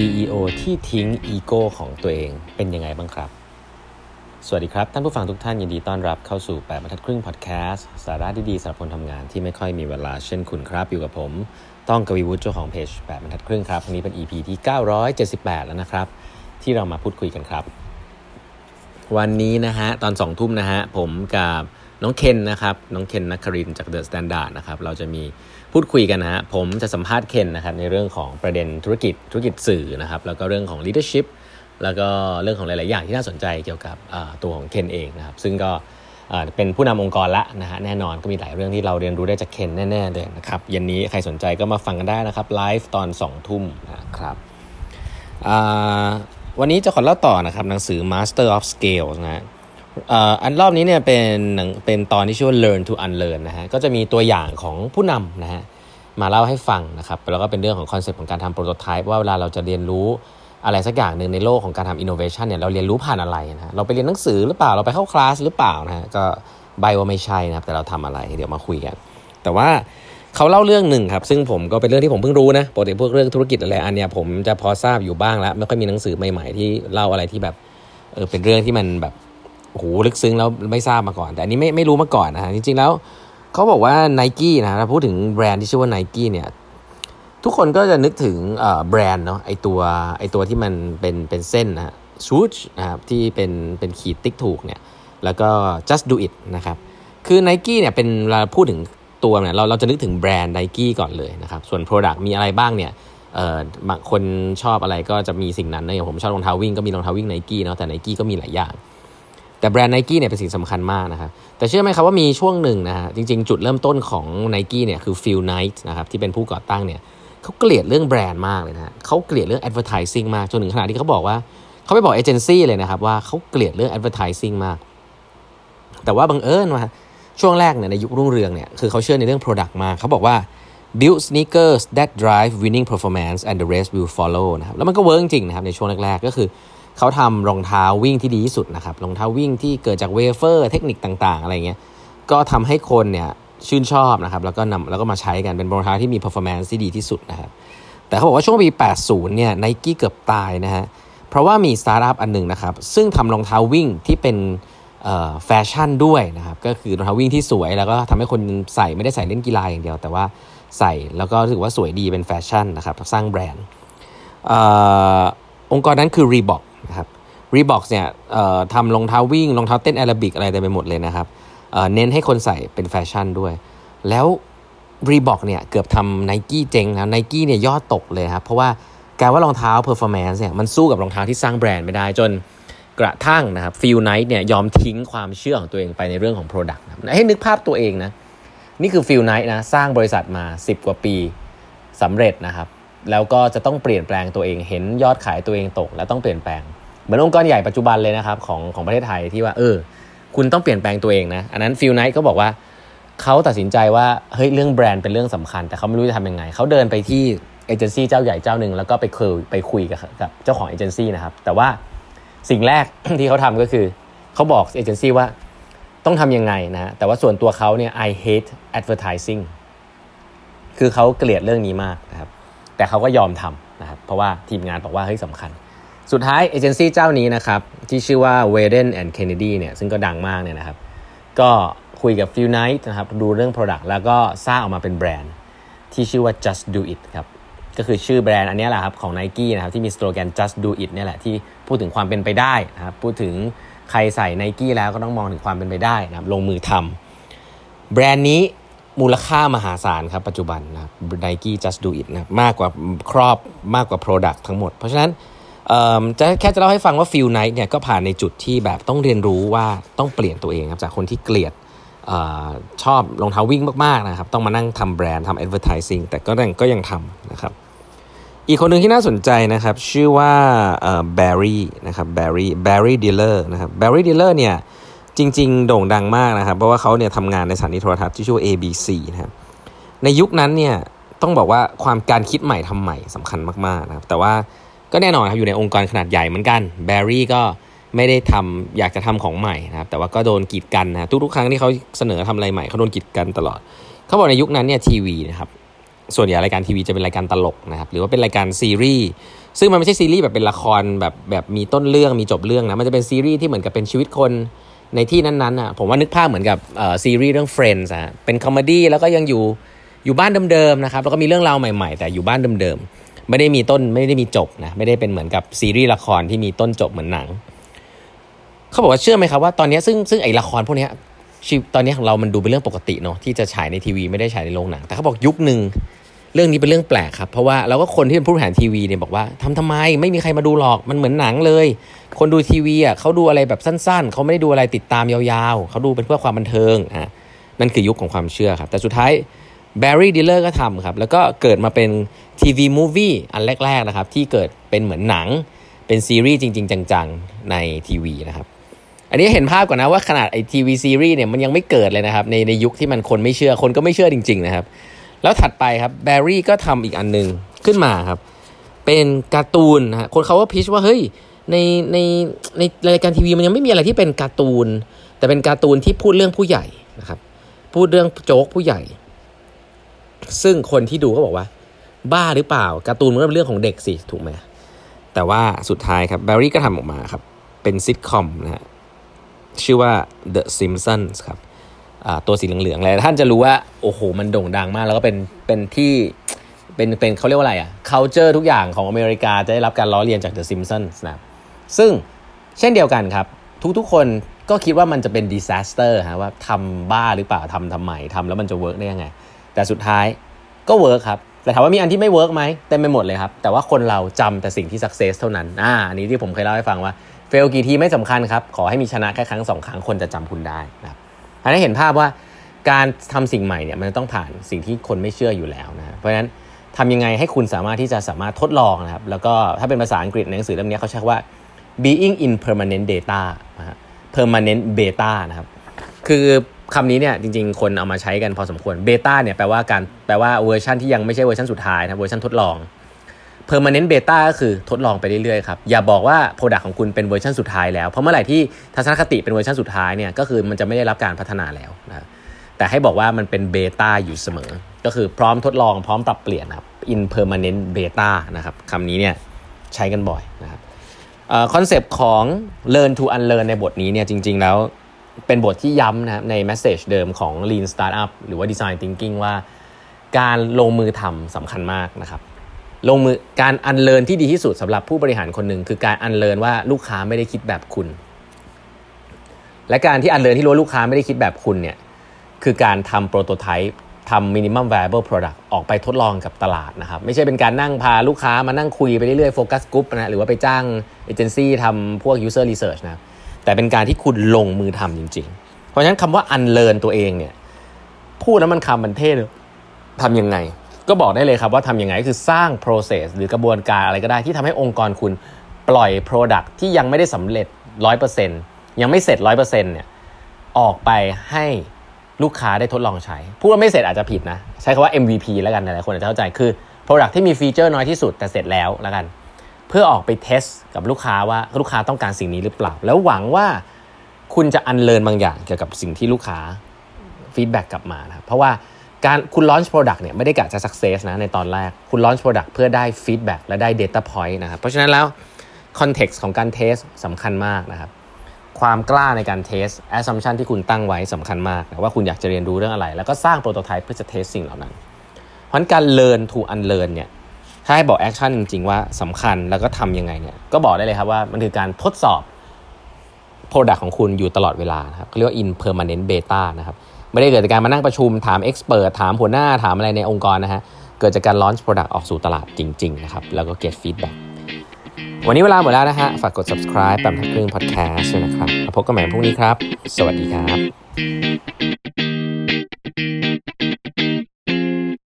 CEO ที่ทิ้งอีโก้ของตัวเองเป็นยังไงบ้างครับ สวัสดีครับ ท่านผู้ฟังทุกท่านยินดีต้อนรับเข้าสู่8บรรทัดครึ่งพอดแคสต์สาระดีๆสำหรับคนทำงานที่ไม่ค่อยมีเวลาเช่นคุณครับ อยู่กับผม ต้องกวีวุฒิเจ้าของเพจ8บรรทัดครึ่งครับวันนี้เป็น EP ที่ 978 แล้วนะครับ ที่เรามาพูดคุยกันครับ วันนี้นะฮะตอนสองทุ่มนะฮะผมกับน้องเคนนะครับน้องเคนนักครินจาก THE STANDARD นะครับเราจะมี พูดคุยกันนะฮะผมจะสัมภาษณ์เคนนะครับในเรื่องของประเด็นธุรกิจธุรกิจสื่อนะครับแล้วก็เรื่องของ leadership แล้วก็เรื่องของหลาย ๆ อย่างที่น่าสนใจเกี่ยวกับตัวของเคนเองนะครับซึ่งก็เป็นผู้นำองค์กรละนะฮะแน่นอนก็มีหลายเรื่องที่เราเรียนรู้ได้จากเคนแน่ ๆ เลยนะครับเย็นนี้ใครสนใจก็มาฟังกันได้นะครับไลฟ์ตอน2ทุ่มนะครับวันนี้จะขอเล่าต่อนะครับหนังสือ Master of Scale นะฮะ อันรอบนี้เนี่ยเป็นหนังเป็นตอนที่ชื่อว่า learn to unlearn นะฮะก็จะมีตัวอย่างของผู้นำนะฮะมาเล่าให้ฟังนะครับแล้วก็เป็นเรื่องของคอนเซปต์ของการทำ prototype ว่าเวลาเราจะเรียนรู้อะไรสักอย่างหนึ่งในโลกของการทำอินโนเวชันเนี่ยเราเรียนรู้ผ่านอะไรนะเราไปเรียนหนังสือหรือเปล่าเราไปเข้าคลาสหรือเปล่านะฮะก็ใบ้ว่าไม่ใช่นะครับแต่เราทำอะไรเดี๋ยวมาคุยกัน แต่ว่าเขาเล่าเรื่องหนึ่งครับ ซึ่งผมก็เป็นเรื่องที่ผมเพิ่งรู้นะปกติพวกเรื่องธุรกิจอะไรอันเนี้ยผมจะพอทราบอยู่บ้างแล้ว ไม่ค่อยมีหนังสือใหม่ๆที่เล่าอะไรที่แบบเออเป็นเรื่องที่มันแบบ โอ้โหลึกซึ้งแล้วไม่ทราบมาก่อน แต่อันนี้ไม่ไม่รู้มาก่อนนะฮะจริงๆแล้วเขาบอกว่า n i กี้นะถ้าพูดถึงแบรนด์ที่ชื่อว่า n i กี้เนี่ยทุกคนก็จะนึกถึงแบรนด์เนาะไอตัวไอตัวที่มันเป็นเป็นเส้นนะชูชนะครับที่เป็นเป็นขีดติ๊กถูกเนี่ยแล้วก็ just do it นะครับคือ n i กี้เนี่ยเป็นเราพูดถึงตัวเนี่ยเราเราจะนึกถึงแบรนด์ n i กี้ก่อนเลยนะครับส่วน Product มีอะไรบ้างเนี่ยเออบางคนชอบอะไรก็จะมีสิ่งนั้นนะอย่างผมชอบรองเท้าวิ่งก็มีรองเท้าวิ่งไนกี้เนาะแต่ไนกี้ก็มีหลายอย่าง แต่แบรนด์ไนกี้เนี่ยเป็นสิ่งสำคัญมากนะครับแต่เชื่อไหมครับว่ามีช่วงหนึ่งนะฮะจริงๆ จุดเริ่มต้นของไนกี้เนี่ยคือ Phil Knight นะครับที่เป็นผู้ก่อตั้งเนี่ยเขาเกลียดเรื่องแบรนด์มากเลยนะเขาเกลียดเรื่อง advertising มากจนถึงขนาดที่เขาบอกว่าเขาไปบอกเอเจนซี่เลยนะครับว่าเขาเกลียดเรื่อง advertising มาก แต่ว่าบังเอิญว่าช่วงแรกเนี่ยในยุครุ่งเรืองเนี่ยคือเขาเชื่อในเรื่อง product มากเขาบอกว่า build sneakers that drive winning performance and the rest will follow นะครับแล้วมันก็เวิร์กจริงนะครับในช่วงแรกๆก็คือ เขาทำรองเท้าวิ่งที่ดีที่สุดนะครับรองเท้าวิ่งที่เกิดจากเวเฟอร์เทคนิคต่างๆ อะไรเงี้ยก็ทำให้คนเนี่ยชื่นชอบนะครับแล้วก็นำแล้วก็มาใช้กันเป็นรองเท้าที่มี performance ที่ดีที่สุดนะครับแต่เขาบอกว่าช่วงปี 80 เนี่ยไนกี้เกือบตายนะฮะเพราะว่ามีสตาร์ทอัพอันหนึ่งนะครับซึ่งทำรองเท้าวิ่งที่เป็นแฟชั่นด้วยนะครับก็คือรองเท้าวิ่งที่สวยแล้วก็ทำให้คนใส่ไม่ได้ใส่เล่นกีฬาอย่างเดียว แต่ว่าใส่แล้วก็ถือว่าสวยดีเป็นแฟชั่นนะครับสร้างแบรนด์องค์กรนั้นคือ Reebok นะครับ Reebok เนี่ยทำรองเท้าวิ่งรองเท้าเต้นแอโรบิกอะไรเต็มไปหมดเลยนะครับเน้นให้คนใส่เป็นแฟชั่นด้วย แล้ว Reebok เนี่ยเกือบทำไนกี้เจ๊งนะไนกี้เนี่ยยอดตกเลยครับ เพราะว่าการว่ารองเท้า performance เนี่ยมันสู้กับรองเท้าที่สร้างแบรนด์ไม่ได้จนกระทั่งนะครับ Phil Knight เนี่ยยอมทิ้งความเชื่อของตัวเองไปในเรื่องของ Product นะให้นึกภาพตัวเองนะนี่คือ Phil Knight นะสร้างบริษัทมา 10 กว่าปีสำเร็จนะครับ แล้วก็จะต้องเปลี่ยนแปลงตัวเองเห็นยอดขายตัวเองตก แล้วต้องเปลี่ยนแปลง เหมือนองค์กรใหญ่ปัจจุบันเลยนะครับของของประเทศไทยที่ว่าเออ คุณต้องเปลี่ยนแปลงตัวเองนะ อันนั้น Phil Knight ก็บอกว่าเขาตัดสินใจว่าเฮ้ยเรื่องแบรนด์เป็นเรื่องสำคัญ แต่เขาไม่รู้จะทำยังไงเขาเดินไปที่เอเจนซี่เจ้าใหญ่เจ้าหนึ่งแล้วก็ไปคุยไปคุยกับกับเจ้าของเอเจนซี่นะครับ แต่ว่าสิ่งแรกที่เขาทำก็คือเขาบอกเอเจนซี่ว่าต้องทำยังไงนะแต่ว่าส่วนตัวเขาเนี่ย I hate advertising คือเขาเกลียดเรื่องนี้มากนะครับ แต่เขาก็ยอมทำนะครับ เพราะว่าทีมงานบอกว่าเฮ้ยสำคัญ สุดท้ายเอเจนซี่เจ้านี้นะครับ ที่ชื่อว่า w a d e n and Kennedy เนี่ยซึ่งก็ดังมากเนี่ยนะครับ ก็คุยกับ f e w Night นะครับดูเรื่อง Product แล้วก็สร้างออกมาเป็นแบรนด์ ที่ชื่อว่า just do it ครับก็คือชื่อแบรนด์อันนี้แหละครับของ Nike นะครับที่มีสโลแกน just do it เนี่ยแหละที่พูดถึงความเป็นไปได้นะครับพูดถึงใครใส่ Nike แล้วก็ต้องมองถึงความเป็นไปได้นะครับลงมือทำแบรนด์นี้มูลค่ามหาศาลครับปัจจุบันนะครับ Nike just do it นะมากกว่าครอบมากกว่า Product ทั้งหมด เพราะฉะนั้น จะแค่จะเล่าให้ฟังว่า Phil Knight เนี่ยก็ผ่านในจุดที่แบบต้องเรียนรู้ว่าต้องเปลี่ยนตัวเองครับจากคนที่เกลียดอชอบรองเท้าวิ่งมากๆนะครับ ต้องมานั่งทำแบรนด์ทำ advertising แต่ก็ยังก็ยังทำนะครับ อีกคนหนึ่งที่น่าสนใจนะครับ ชื่อว่า Barry นะครับ Barry Barry Diller นะครับ Barry Diller เนี่ยจริง ๆ โด่งดังมากนะครับ เพราะว่าเขาเนี่ยทำงานในสถานีโทรทัศน์ที่ชื่อ ABC นะครับในยุคนั้นเนี่ยต้องบอกว่าความการคิดใหม่ทำใหม่สำคัญมากๆนะครับแต่ว่า ก็แน่นอนครับอยู่ในองค์กรขนาดใหญ่เหมือนกัน Barry ก็ไม่ได้ทำอยากจะทำของใหม่นะครับแต่ว่าก็โดนกีดกันนะทุกๆครั้งที่เขาเสนอทำอะไรใหม่เขาโดนกีดกันตลอด เขาบอกในยุคนั้นเนี่ยทีวีนะครับส่วนใหญ่รายการทีวีจะเป็นรายการตลกนะครับหรือว่าเป็นรายการซีรีส์ซึ่งมันไม่ใช่ซีรีส์แบบเป็นละครแบบแบบมีต้นเรื่องมีจบเรื่องนะมันจะเป็นซีรีส์ที่เหมือนกับเป็นชีวิตคนในที่นั้นๆอะผมว่านึกภาพเหมือนกับเอ่อซีรีส์เรื่อง Friends อะเป็นคอมเมดี้แล้วก็ยังอยู่อยู่บ้านเดิมๆนะครับแล้วก็มีเรื่องราวใหม่ ๆ แต่อยู่บ้านเดิมๆ ไม่ได้มีต้นไม่ได้มีจบนะไม่ได้เป็นเหมือนกับซีรีส์ละครที่มีต้นจบเหมือนหนังเขาบอกว่าเชื่อไหมครับว่าตอนนี้ซึ่งซึ่งไอละครพวกนี้ชีวิตตอนนี้ของเรามันดูเป็นเรื่องปกติเนาะที่จะฉายในทีวีไม่ได้ฉายในโรงหนัง แต่เขาบอกยุคหนึ่งเรื่องนี้เป็นเรื่องแปลกครับ เพราะว่าเราก็คนที่เป็นผู้บริหารทีวีเนี่ยบอกว่าทำทำไมไม่มีใครมาดูหรอกมันเหมือนหนังเลย คนดูทีวีอะเขาดูอะไรแบบสั้นๆ เขาไม่ได้ดูอะไรติดตามยาวๆ เขาดูเป็นเพื่อความบันเทิงอะนั่นคือยุคของความเชื่อครับ แต่สุดท้าย Barry Diller ก็ทำครับ แล้วก็เกิดมาเป็น TV movie อันแรก ๆ นะครับ ที่เกิดเป็นเหมือนหนังเป็นซีรีส์จริง ๆ จัง ๆ ในทีวีนะครับอันนี้เห็นภาพก่อนนะว่าขนาดไอทีวีซีรีส์เนี่ยมันยังไม่เกิดเลยนะครับ ในในยุคที่มันคนไม่เชื่อคนก็ไม่เชื่อจริง ๆ นะครับ แล้วถัดไปครับแบร์รี่ก็ทำอีกอันหนึ่งขึ้นมาครับ เป็นการ์ตูนนะฮะคนเขาว่าพิชว่าเฮ้ยในในในรายการทีวีมันยังไม่มีอะไรที่เป็นการ์ตูน แต่เป็นการ์ตูนที่พูดเรื่องผู้ใหญ่นะครับ พูดเรื่องโจ๊กผู้ใหญ่ ซึ่งคนที่ดูก็บอกว่า บ้าหรือเปล่าการ์ตูนมันก็เป็นเรื่องของเด็กสิถูกไหมแต่ว่าสุดท้ายครับ Barry ก็ทำออกมาครับ เป็นซิทคอมนะฮะชื่อว่า The Simpsons ครับตัวสีเหลืองๆเลยท่านจะรู้ว่า โอ้โห มันโด่งดังมาก แล้วก็เป็นเป็นที่เป็นเป็นเขาเรียกว่าอะไรอะ่ะ culture ทุกอย่างของอเมริกาจะได้รับการล้อเลียนจาก The Simpsons นะซึ่งเช่นเดียวกันครับ ทุกๆคนก็คิดว่ามันจะเป็น disaster ฮะว่าทำบ้าหรือเปล่าทำทำไมทำแล้วมันจะเวิร์กได้ยังไง แต่สุดท้ายก็ work ครับแต่ถามว่ามีอันที่ไม่ work ไหมเต็มไปหมดเลยครับ แต่ว่าคนเราจำแต่สิ่งที่ success เท่านั้นอ่าอันนี้ที่ผมเคยเล่าให้ฟังว่า fail กี่ทีไม่สำคัญครับ ขอให้มีชนะแค่ครั้งสองครั้งคนจะจำคุณได้นะครับอันนี้เห็นภาพว่าการทำสิ่งใหม่เนี่ยมันต้องผ่านสิ่งที่คนไม่เชื่ออยู่แล้วนะเพราะฉะนั้นทำยังไงให้คุณสามารถที่จะสามารถทดลองนะครับ แล้วก็ถ้าเป็นภาษาอังกฤษในหนังสือเล่มนี้เขาใช้ว่า being in permanent beta นะ permanent beta นะครับ คือ คำนี้เนี่ยจริงๆ คนเอามาใช้กันพอสมควร beta เนี่ยแปลว่าการแปลว่าเวอร์ชันที่ยังไม่ใช่เวอร์ชันสุดท้ายนะเวอร์ชันทดลอง permanent beta ก็คือทดลองไปเรื่อยๆครับอย่าบอกว่า product ของคุณเป็นเวอร์ชันสุดท้ายแล้ว เพราะเมื่อไหร่ที่ทัศนคติเป็นเวอร์ชันสุดท้ายเนี่ยก็คือมันจะไม่ได้รับการพัฒนาแล้วนะแต่ให้บอกว่ามันเป็น beta อยู่เสมอ ก็คือพร้อมทดลองพร้อมปรับเปลี่ยนครับ in permanent beta นะครับคำนี้เนี่ยใช้กันบ่อยนะครับคอนเซปต์ของ learn to unlearn ในบทนี้เนี่ยจริง ๆ แล้ว เป็นบทที่ย้ำนะครับใน message เดิมของ lean startup หรือว่า design thinking ว่า การลงมือทำสำคัญมากนะครับลงมือการ unlearn ที่ดีที่สุดสำหรับผู้บริหารคนหนึ่งคือการ unlearn ว่าลูกค้าไม่ได้คิดแบบคุณ และการที่ unlearn ที่รู้ลูกค้าไม่ได้คิดแบบคุณเนี่ยคือการทำ prototype ทำ minimum viable product ออกไปทดลองกับตลาดนะครับไม่ใช่เป็นการนั่งพาลูกค้ามานั่งคุยไปเรื่อยๆโฟกัสกลุ่มนะหรือว่าไปจ้างเอเจนซี่ทำพวก user research นะ แต่เป็นการที่คุณลงมือทำจริง ๆ เพราะฉะนั้นคำว่า unlearn ตัวเองเนี่ยพูดแล้วมันคำมันเท่เลยทำยังไง ก็บอกได้เลยครับว่าทำยังไงคือสร้าง process หรือกระบวนการอะไรก็ได้ที่ทำให้องค์กรคุณปล่อย product ที่ยังไม่ได้สำเร็จ 100%ยังไม่เสร็จ 100%เนี่ยออกไปให้ลูกค้าได้ทดลองใช้ พูดว่าไม่เสร็จอาจจะผิดนะ ใช้คำว่า MVP แล้วกันหลายคนอาจจะเข้าใจคือ Product ที่มีฟีเจอร์น้อยที่สุดแต่เสร็จแล้วแล้วกัน เพื่อออกไป test กับลูกค้าว่าลูกค้าต้องการสิ่งนี้หรือเปล่า แล้วหวังว่าคุณจะ unlearn บางอย่างเกี่ยวกับสิ่งที่ลูกค้า feedback กลับมานะเพราะว่าการคุณ launch product เนี่ยไม่ได้กะจะ success นะในตอนแรกคุณ launch product เพื่อได้ feedback และได้ Data Point นะครับเพราะฉะนั้นแล้ว context ของการ test สำคัญมากนะครับความกล้าในการ test assumption ที่คุณตั้งไว้สำคัญมากนะว่าคุณอยากจะเรียนรู้เรื่องอะไร แล้วก็สร้าง prototype เพื่อจะ test สิ่งเหล่านั้น เพราะการ learn to unlearn เนี่ย ถ้าให้บอก action จริง ๆ ว่าสำคัญแล้วก็ทำยังไงเนี่ยก็บอกได้เลยครับว่ามันคือการทดสอบ Product ของคุณอยู่ตลอดเวลาครับเขาเรียกว่า in permanent beta นะครับไม่ได้เกิดจากการมานั่งประชุมถาม expert ถามหัวหน้าถามอะไรในองค์กรนะฮะเกิดจากการ launch product ออกสู่ตลาดจริง ๆ นะครับ แล้วก็ get feedback วันนี้เวลาหมดแล้วนะฮะ ฝากกด subscribe แปดบรรทัดครึ่ง podcast ด้วยนะครับ พบกันใหม่พรุ่งนี้ครับ สวัสดีครับ